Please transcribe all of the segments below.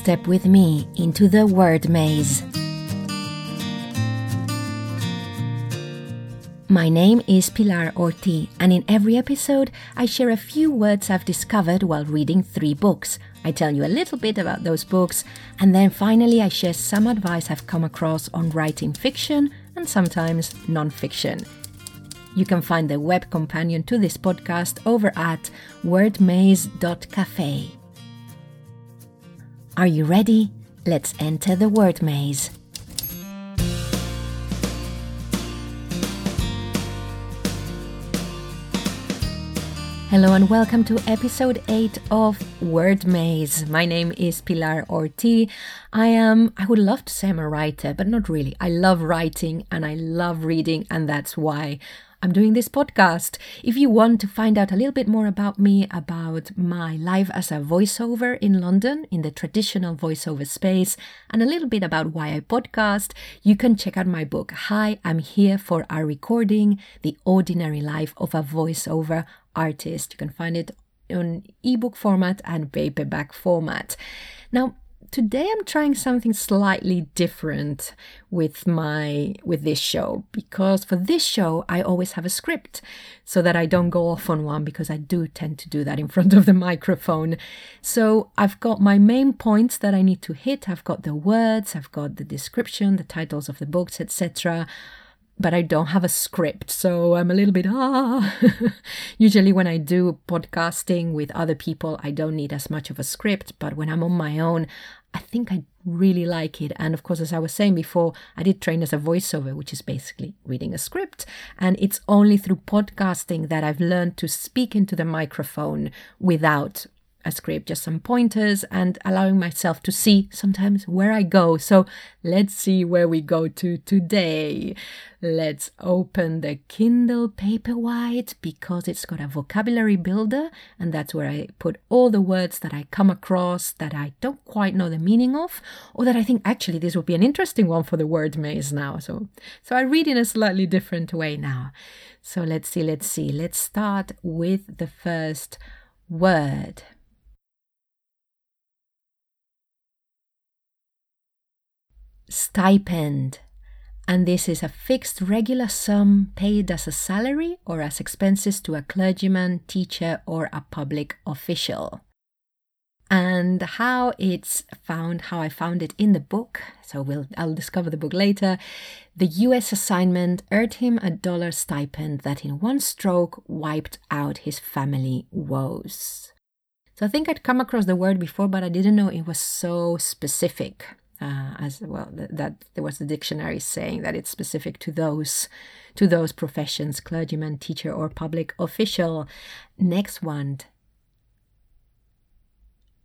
Step with me into the word maze. My name is Pilar Orti, and in every episode, I share a few words I've discovered while reading three books. I tell you a little bit about those books, and then finally, I share some advice I've come across on writing fiction and sometimes non fiction. You can find the web companion to this podcast over at wordmaze.cafe. Are you ready? Let's enter the word maze. Hello and welcome to episode 8 of Word Maze. My name is Pilar Orti. I am, I would love to say I'm a writer, but not really. I love writing and I love reading, and that's why I'm doing this podcast. If you want to find out a little bit more about me, about my life as a voiceover in London, in the traditional voiceover space, and a little bit about why I podcast, you can check out my book, Hi, I'm Here for a Recording The Ordinary Life of a Voiceover Artist. You can find it in ebook format and paperback format. Now, today I'm trying something slightly different with my with this show because for this show I always have a script so that I don't go off on one because I do tend to do that in front of the microphone. So I've got my main points that I need to hit. I've got the words, I've got the description, the titles of the books, etc but I don't have a script. So I'm a little bit, ah. Usually, when I do podcasting with other people, I don't need as much of a script. But when I'm on my own, I think I really like it. And of course, as I was saying before, I did train as a voiceover, which is basically reading a script. And it's only through podcasting that I've learned to speak into the microphone without a script, just some pointers, and allowing myself to see sometimes where I go. So let's see where we go to today. Let's open the Kindle Paperwhite because it's got a vocabulary builder, and that's where I put all the words that I come across that I don't quite know the meaning of, or that I think actually this would be an interesting one for the word maze now. So, so I read in a slightly different way now. So let's see, let's see. Let's start with the first word. Stipend. And this is a fixed regular sum paid as a salary or as expenses to a clergyman, teacher, or a public official. And how it's found, how I found it in the book, so we'll, I'll discover the book later. The US assignment earned him a dollar stipend that in one stroke wiped out his family woes. So I think I'd come across the word before, but I didn't know it was so specific uh, as well that, that, there was a dictionary saying that it's specific to those to those professions clergyman teacher or public official. Next one.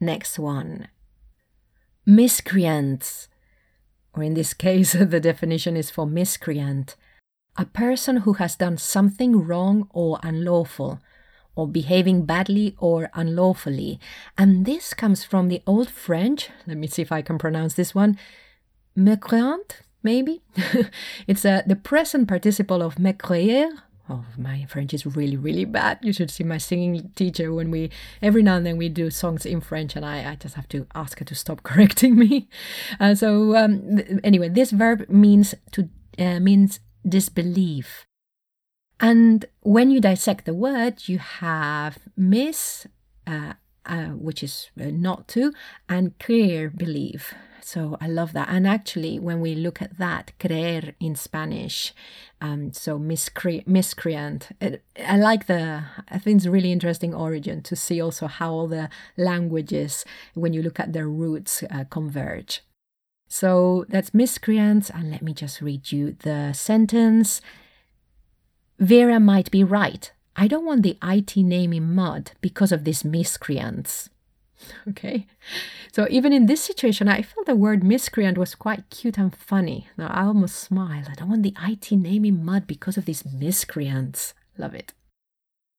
Next one. Miscreants. Or in this case the definition is for miscreant. A person who has done something wrong or unlawful or behaving badly or unlawfully. And this comes from the Old French, let me see if I can pronounce this one, mécréant, maybe? it's uh, the present participle of mécréer. Oh, my French is really, really bad. You should see my singing teacher when we, every now and then we do songs in French and I, I just have to ask her to stop correcting me. Uh, so, um, th- anyway, this verb means to, uh, means disbelief. And when you dissect the word, you have miss, uh, uh, which is uh, not to, and creer, believe. So I love that. And actually, when we look at that, creer in Spanish, um, so miscre- miscreant, it, I like the, I think it's really interesting origin to see also how all the languages, when you look at their roots, uh, converge. So that's miscreant. And let me just read you the sentence. Vera might be right. I don't want the IT name in mud because of these miscreants. Okay, so even in this situation, I felt the word miscreant was quite cute and funny. Now I almost smile. I don't want the IT name in mud because of these miscreants. Love it.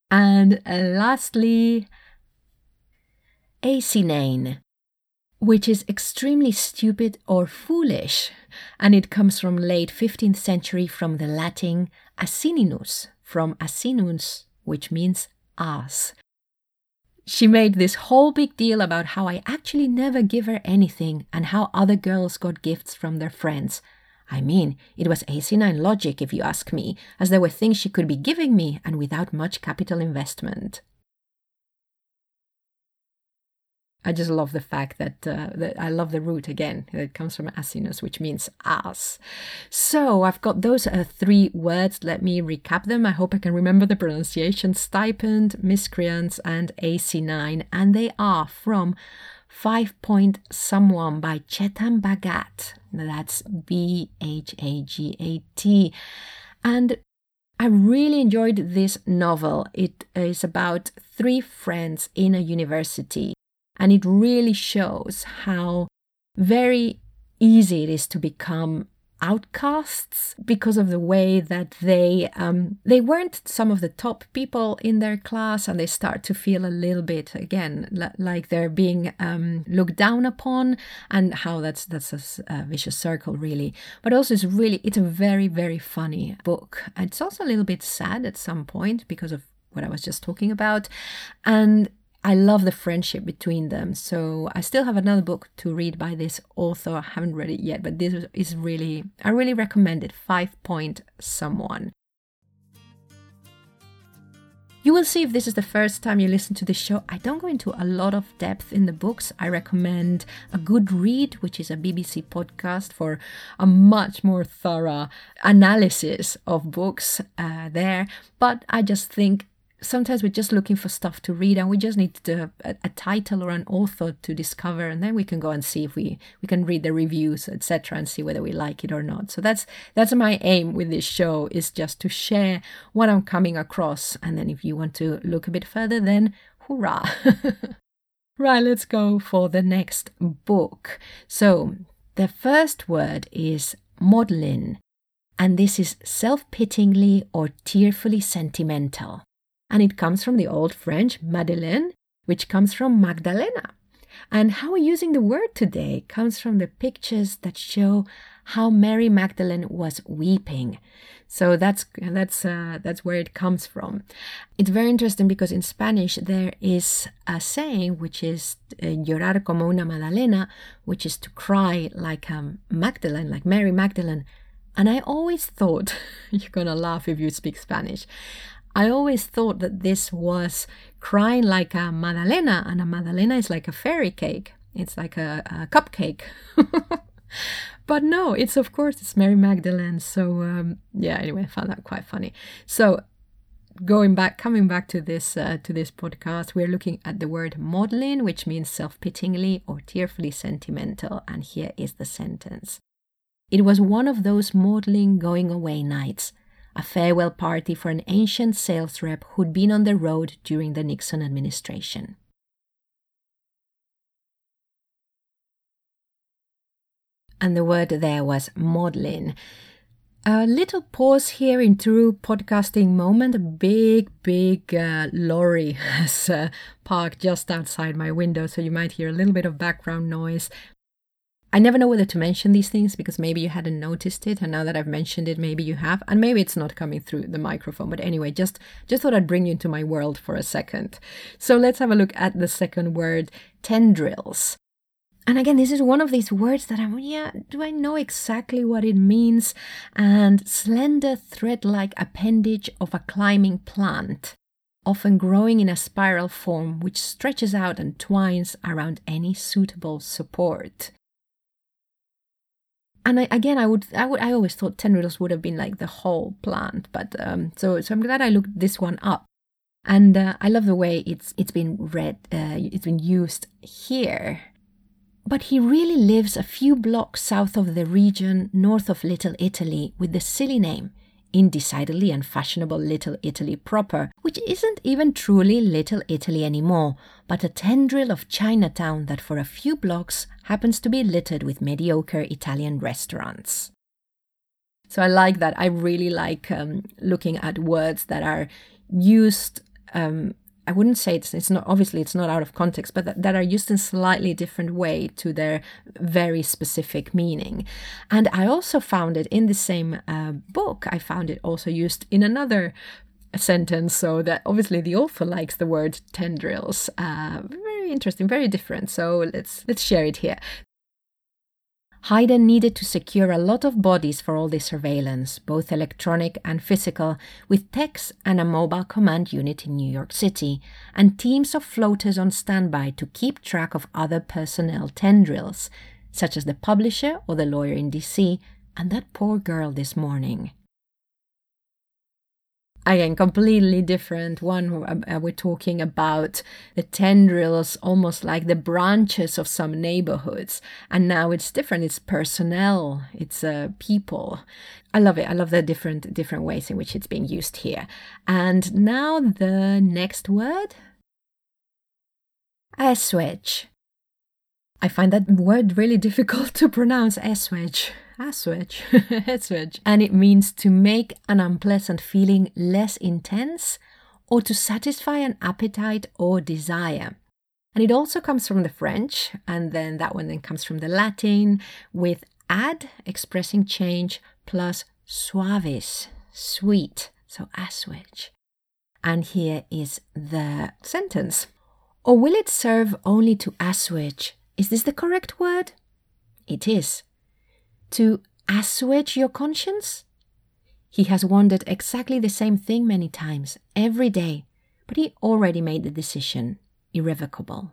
And uh, lastly, asinine, which is extremely stupid or foolish, and it comes from late 15th century from the Latin asininus, from asinus, which means ass. she made this whole big deal about how I actually never give her anything and how other girls got gifts from their friends. I mean, it was asinine logic, if you ask me, as there were things she could be giving me and without much capital investment. I just love the fact that, uh, that I love the root again. It comes from asinus, which means ass. So I've got those uh, three words. Let me recap them. I hope I can remember the pronunciation stipend, miscreants, and asinine. And they are from Five Point Someone by Chetan Bhagat. That's B H A G A T. And I really enjoyed this novel. It is about three friends in a university and it really shows how very easy it is to become outcasts because of the way that they um, they weren't some of the top people in their class and they start to feel a little bit again l- like they're being um, looked down upon and how that's that's a, a, vicious circle really. But also it's really it's a very very funny book. It's also a little bit sad at some point because of what I was just talking about. And I love the friendship between them. So I still have another book to read by this author. I haven't read it yet, but this is really, I really recommend it. Five Point Someone. You will see if this is the first time you listen to the show. I don't go into a lot of depth in the books. I recommend A Good Read, which is a BBC podcast for a much more thorough analysis of books uh, there. But I just think sometimes we're just looking for stuff to read and we just need to, a, a, title or an author to discover and then we can go and see if we we can read the reviews etc and see whether we like it or not. So that's that's my aim with this show is just to share what i'm coming across. And then if you want to look a bit further then hurrah right let's go for the next book. So the first word is maudlin and this is self-pityingly or tearfully sentimental and it comes from the Old French Madeleine, which comes from Magdalena. And how we're using the word today comes from the pictures that show how Mary Magdalene was weeping. So that's that's uh, that's where it comes from. It's very interesting because in Spanish there is a saying which is uh, llorar como una Magdalena, which is to cry like a Magdalene, like Mary Magdalene. And I always thought you're gonna laugh if you speak Spanish. I always thought that this was crying like a Madalena, and a Madalena is like a fairy cake. It's like a, a cupcake. but no, it's of course it's Mary Magdalene. So um, yeah, anyway, I found that quite funny. So going back, coming back to this uh, to this podcast, we're looking at the word maudlin, which means self-pityingly or tearfully sentimental. And here is the sentence: It was one of those maudlin going away nights a farewell party for an ancient sales rep who'd been on the road during the Nixon administration. And the word there was maudlin. A little pause here in true podcasting moment. A big, big uh, lorry has uh, parked just outside my window, so you might hear a little bit of background noise. I never know whether to mention these things because maybe you hadn't noticed it, and now that I've mentioned it, maybe you have, and maybe it's not coming through the microphone. But anyway, just just thought I'd bring you into my world for a second. So let's have a look at the second word, tendrils. And again, this is one of these words that I'm, yeah, do I know exactly what it means? And slender thread like appendage of a climbing plant, often growing in a spiral form which stretches out and twines around any suitable support and I, again, I would, I would, I always thought tendrils would have been like the whole plant, but um, so so I'm glad I looked this one up, and uh, I love the way it's it's been read, uh, it's been used here. But he really lives a few blocks south of the region north of Little Italy with the silly name in decidedly unfashionable Little Italy proper, which isn't even truly Little Italy anymore, but a tendril of Chinatown that for a few blocks happens to be littered with mediocre Italian restaurants. So I like that. I really like um, looking at words that are used um, I wouldn't say it's it's not obviously it's not out of context, but that, that are used in slightly different way to their very specific meaning. And I also found it in the same uh, book. I found it also used in another sentence, so that obviously the author likes the word tendrils. Uh, very interesting, very different. So let's let's share it here. Hayden needed to secure a lot of bodies for all this surveillance, both electronic and physical, with techs and a mobile command unit in New York City, and teams of floaters on standby to keep track of other personnel tendrils, such as the publisher or the lawyer in DC, and that poor girl this morning again completely different one uh, we're talking about the tendrils almost like the branches of some neighborhoods. And now it's different. It's personnel. It's uh, people. I love it. I love the different different ways in which it's being used here. And now the next word? Assuage i find that word really difficult to pronounce assuage assuage, assuage, and it means to make an unpleasant feeling less intense or to satisfy an appetite or desire. And it also comes from the French, and then that one then comes from the Latin with ad expressing change plus suavis, sweet, so assuage. And here is the sentence. Or will it serve only to assuage? Is this the correct word? It is to assuage your conscience? He has wondered exactly the same thing many times, every day, but he already made the decision irrevocable.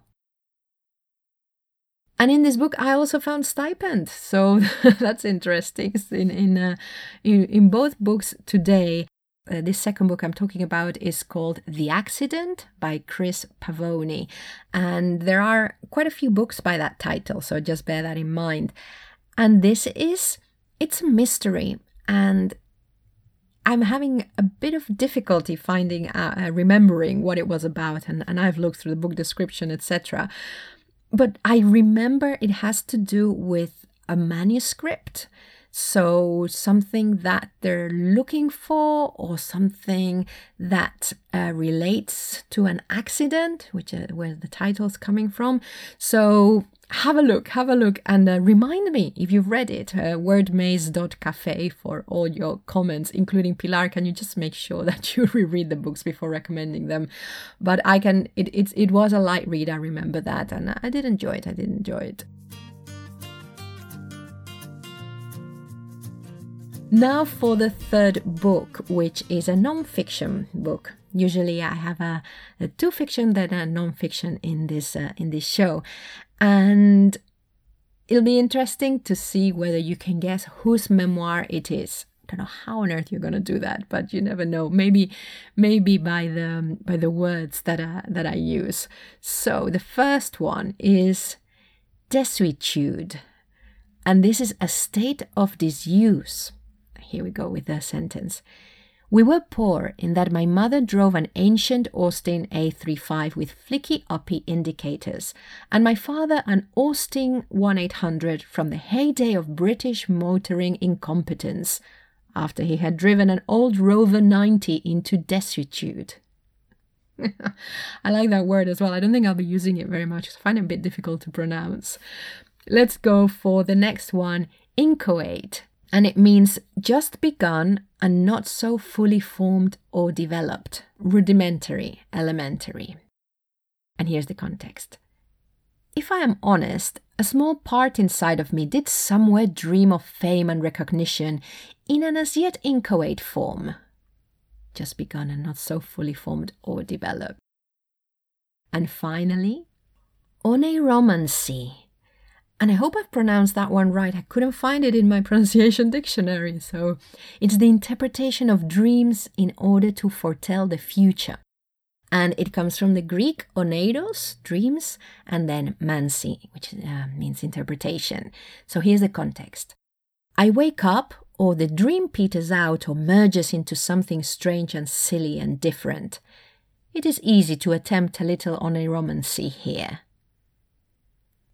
And in this book, I also found stipend, so that's interesting. In in uh, in, in, both books today, uh, this second book I'm talking about is called The Accident by Chris Pavone, and there are quite a few books by that title, so just bear that in mind. And this is, it's a mystery. And I'm having a bit of difficulty finding, uh, uh, remembering what it was about. And, and I've looked through the book description, etc. But I remember it has to do with a manuscript. So, something that they're looking for, or something that uh, relates to an accident, which uh, where the title's coming from. So, have a look, have a look, and uh, remind me if you've read it. Uh, wordmaze.cafe for all your comments, including Pilar. Can you just make sure that you reread the books before recommending them? But I can. It it it was a light read. I remember that, and I did enjoy it. I did enjoy it. Now for the third book, which is a non-fiction book. Usually, I have a, a two fiction than a non-fiction in this uh, in this show, and it'll be interesting to see whether you can guess whose memoir it is. I don't know how on earth you're going to do that, but you never know. Maybe, maybe by the by the words that I, that I use. So the first one is desuetude, and this is a state of disuse. Here we go with the sentence. We were poor in that my mother drove an ancient Austin A35 with flicky uppy indicators, and my father an Austin 1800 from the heyday of British motoring incompetence, after he had driven an old Rover 90 into desuetude. I like that word as well. I don't think I'll be using it very much. I find it a bit difficult to pronounce. Let's go for the next one inchoate and it means just begun and not so fully formed or developed, rudimentary, elementary. And here's the context. If I am honest, a small part inside of me did somewhere dream of fame and recognition in an as yet inchoate form, just begun and not so fully formed or developed. And finally, oneiromancy and I hope I've pronounced that one right. I couldn't find it in my pronunciation dictionary. So it's the interpretation of dreams in order to foretell the future. And it comes from the Greek oneiros, dreams, and then mansi, which uh, means interpretation. So here's the context I wake up, or the dream peters out or merges into something strange and silly and different. It is easy to attempt a little oneiromancy here.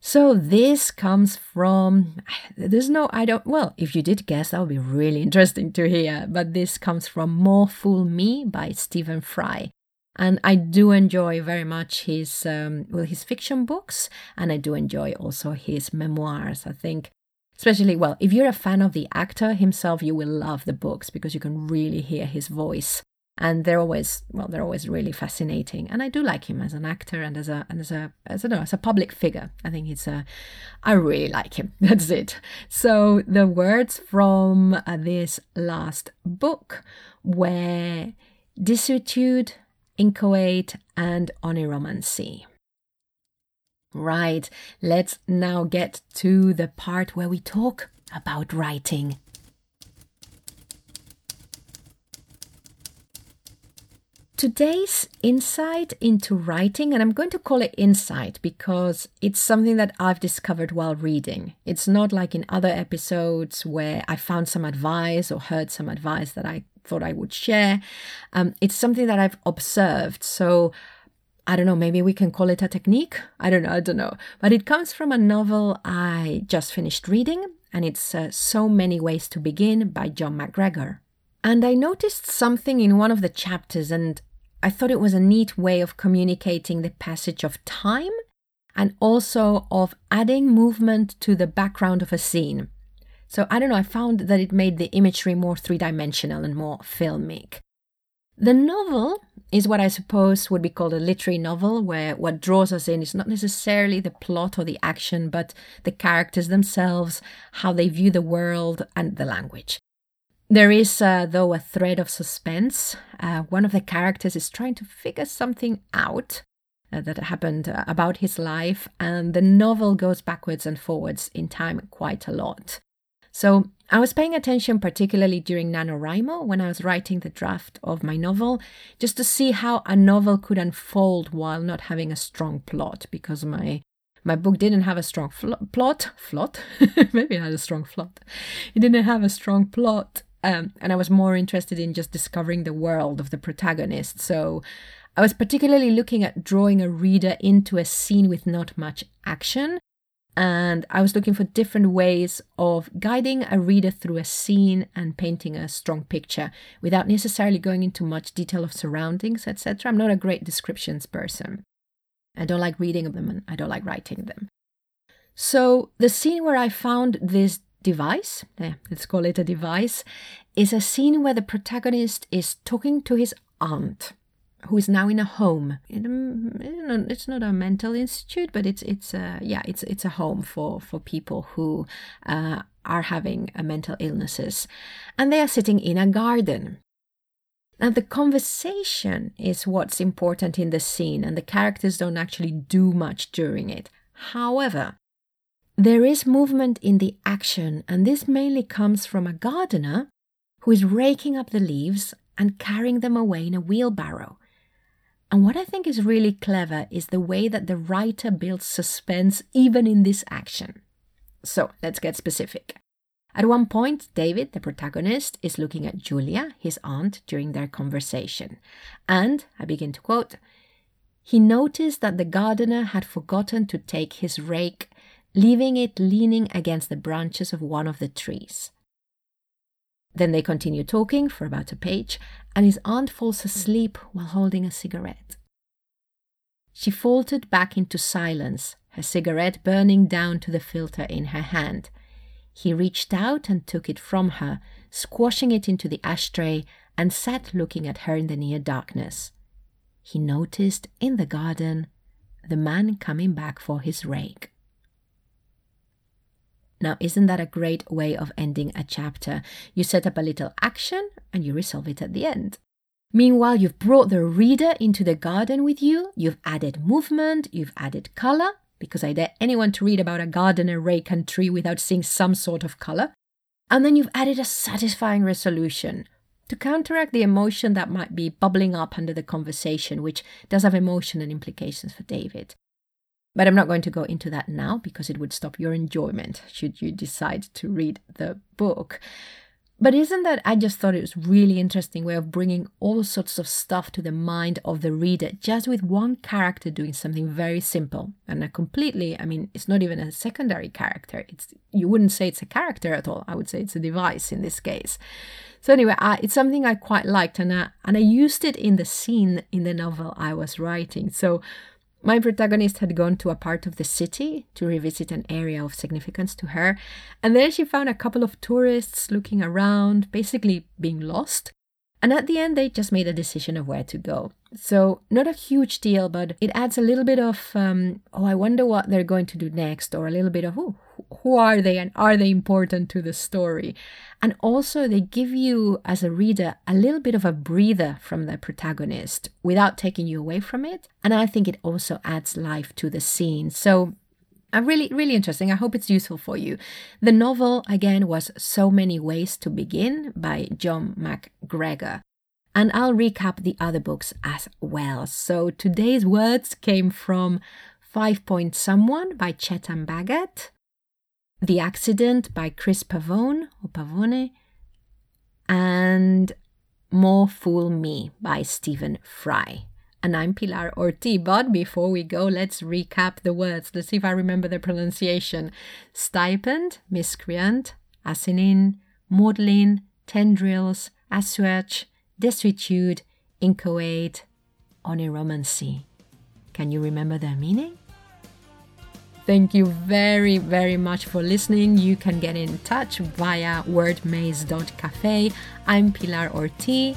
So this comes from, there's no, I don't, well, if you did guess, that would be really interesting to hear. But this comes from More Fool Me by Stephen Fry. And I do enjoy very much his, um, well, his fiction books. And I do enjoy also his memoirs. I think, especially, well, if you're a fan of the actor himself, you will love the books because you can really hear his voice and they're always well they're always really fascinating. And i do like him as an actor and as a and as a as a, no, as a public figure. I think he's a i really like him. That's it. So the words from uh, this last book were desuetude inchoate and oneiromancy. Right. Let's now get to the part where we talk about writing Today's insight into writing, and I'm going to call it insight because it's something that I've discovered while reading. It's not like in other episodes where I found some advice or heard some advice that I thought I would share. Um, it's something that I've observed. So I don't know, maybe we can call it a technique. I don't know, I don't know. But it comes from a novel I just finished reading, and it's uh, So Many Ways to Begin by Jon McGregor. And I noticed something in one of the chapters, and I thought it was a neat way of communicating the passage of time and also of adding movement to the background of a scene. So I don't know, I found that it made the imagery more three dimensional and more filmic. The novel is what I suppose would be called a literary novel, where what draws us in is not necessarily the plot or the action, but the characters themselves, how they view the world, and the language. There is, uh, though, a thread of suspense. Uh, one of the characters is trying to figure something out uh, that happened uh, about his life, and the novel goes backwards and forwards in time quite a lot. So I was paying attention particularly during NaNoWriMo when I was writing the draft of my novel, just to see how a novel could unfold while not having a strong plot, because my my book didn't have a strong fl- plot. Plot? Maybe it had a strong plot. It didn't have a strong plot, um, and I was more interested in just discovering the world of the protagonist. So I was particularly looking at drawing a reader into a scene with not much action. And I was looking for different ways of guiding a reader through a scene and painting a strong picture without necessarily going into much detail of surroundings, etc. I'm not a great descriptions person. I don't like reading them and I don't like writing them. So, the scene where I found this device, yeah, let's call it a device, is a scene where the protagonist is talking to his aunt, who is now in a home. It's not a mental institute, but it's it's a yeah, it's it's a home for for people who uh, are having mental illnesses, and they are sitting in a garden. Now, the conversation is what's important in the scene, and the characters don't actually do much during it. However, there is movement in the action, and this mainly comes from a gardener who is raking up the leaves and carrying them away in a wheelbarrow. And what I think is really clever is the way that the writer builds suspense even in this action. So let's get specific. At one point, David, the protagonist, is looking at Julia, his aunt, during their conversation. And, I begin to quote, he noticed that the gardener had forgotten to take his rake leaving it leaning against the branches of one of the trees. Then they continue talking for about a page, and his aunt falls asleep while holding a cigarette. She faltered back into silence, her cigarette burning down to the filter in her hand. He reached out and took it from her, squashing it into the ashtray, and sat looking at her in the near darkness. He noticed in the garden the man coming back for his rake. Now, isn't that a great way of ending a chapter? You set up a little action and you resolve it at the end. Meanwhile, you've brought the reader into the garden with you, you've added movement, you've added color, because I dare anyone to read about a gardener rake and tree without seeing some sort of color. And then you've added a satisfying resolution to counteract the emotion that might be bubbling up under the conversation, which does have emotion and implications for David. But I'm not going to go into that now because it would stop your enjoyment should you decide to read the book. But isn't that I just thought it was really interesting way of bringing all sorts of stuff to the mind of the reader just with one character doing something very simple and a completely I mean it's not even a secondary character it's you wouldn't say it's a character at all I would say it's a device in this case. So anyway, I, it's something I quite liked and I, and I used it in the scene in the novel I was writing. So my protagonist had gone to a part of the city to revisit an area of significance to her, and there she found a couple of tourists looking around, basically being lost. And at the end, they just made a decision of where to go. So, not a huge deal, but it adds a little bit of, um, oh, I wonder what they're going to do next, or a little bit of, oh, who are they and are they important to the story? And also, they give you, as a reader, a little bit of a breather from the protagonist without taking you away from it. And I think it also adds life to the scene. So, uh, really, really interesting. I hope it's useful for you. The novel, again, was So Many Ways to Begin by Jon McGregor. And I'll recap the other books as well. So today's words came from Five Point Someone by Chetan Bhagat, The Accident by Chris Pavone or Pavone, and More Fool Me by Stephen Fry. And I'm Pilar Orti. But before we go, let's recap the words. Let's see if I remember the pronunciation. Stipend, miscreant, asinine, maudlin, tendrils, assuage, desuetude, inchoate, oneiromancy. Can you remember their meaning? Thank you very, very much for listening. You can get in touch via wordmaze.cafe. I'm Pilar Orti.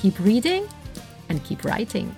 Keep reading and keep writing.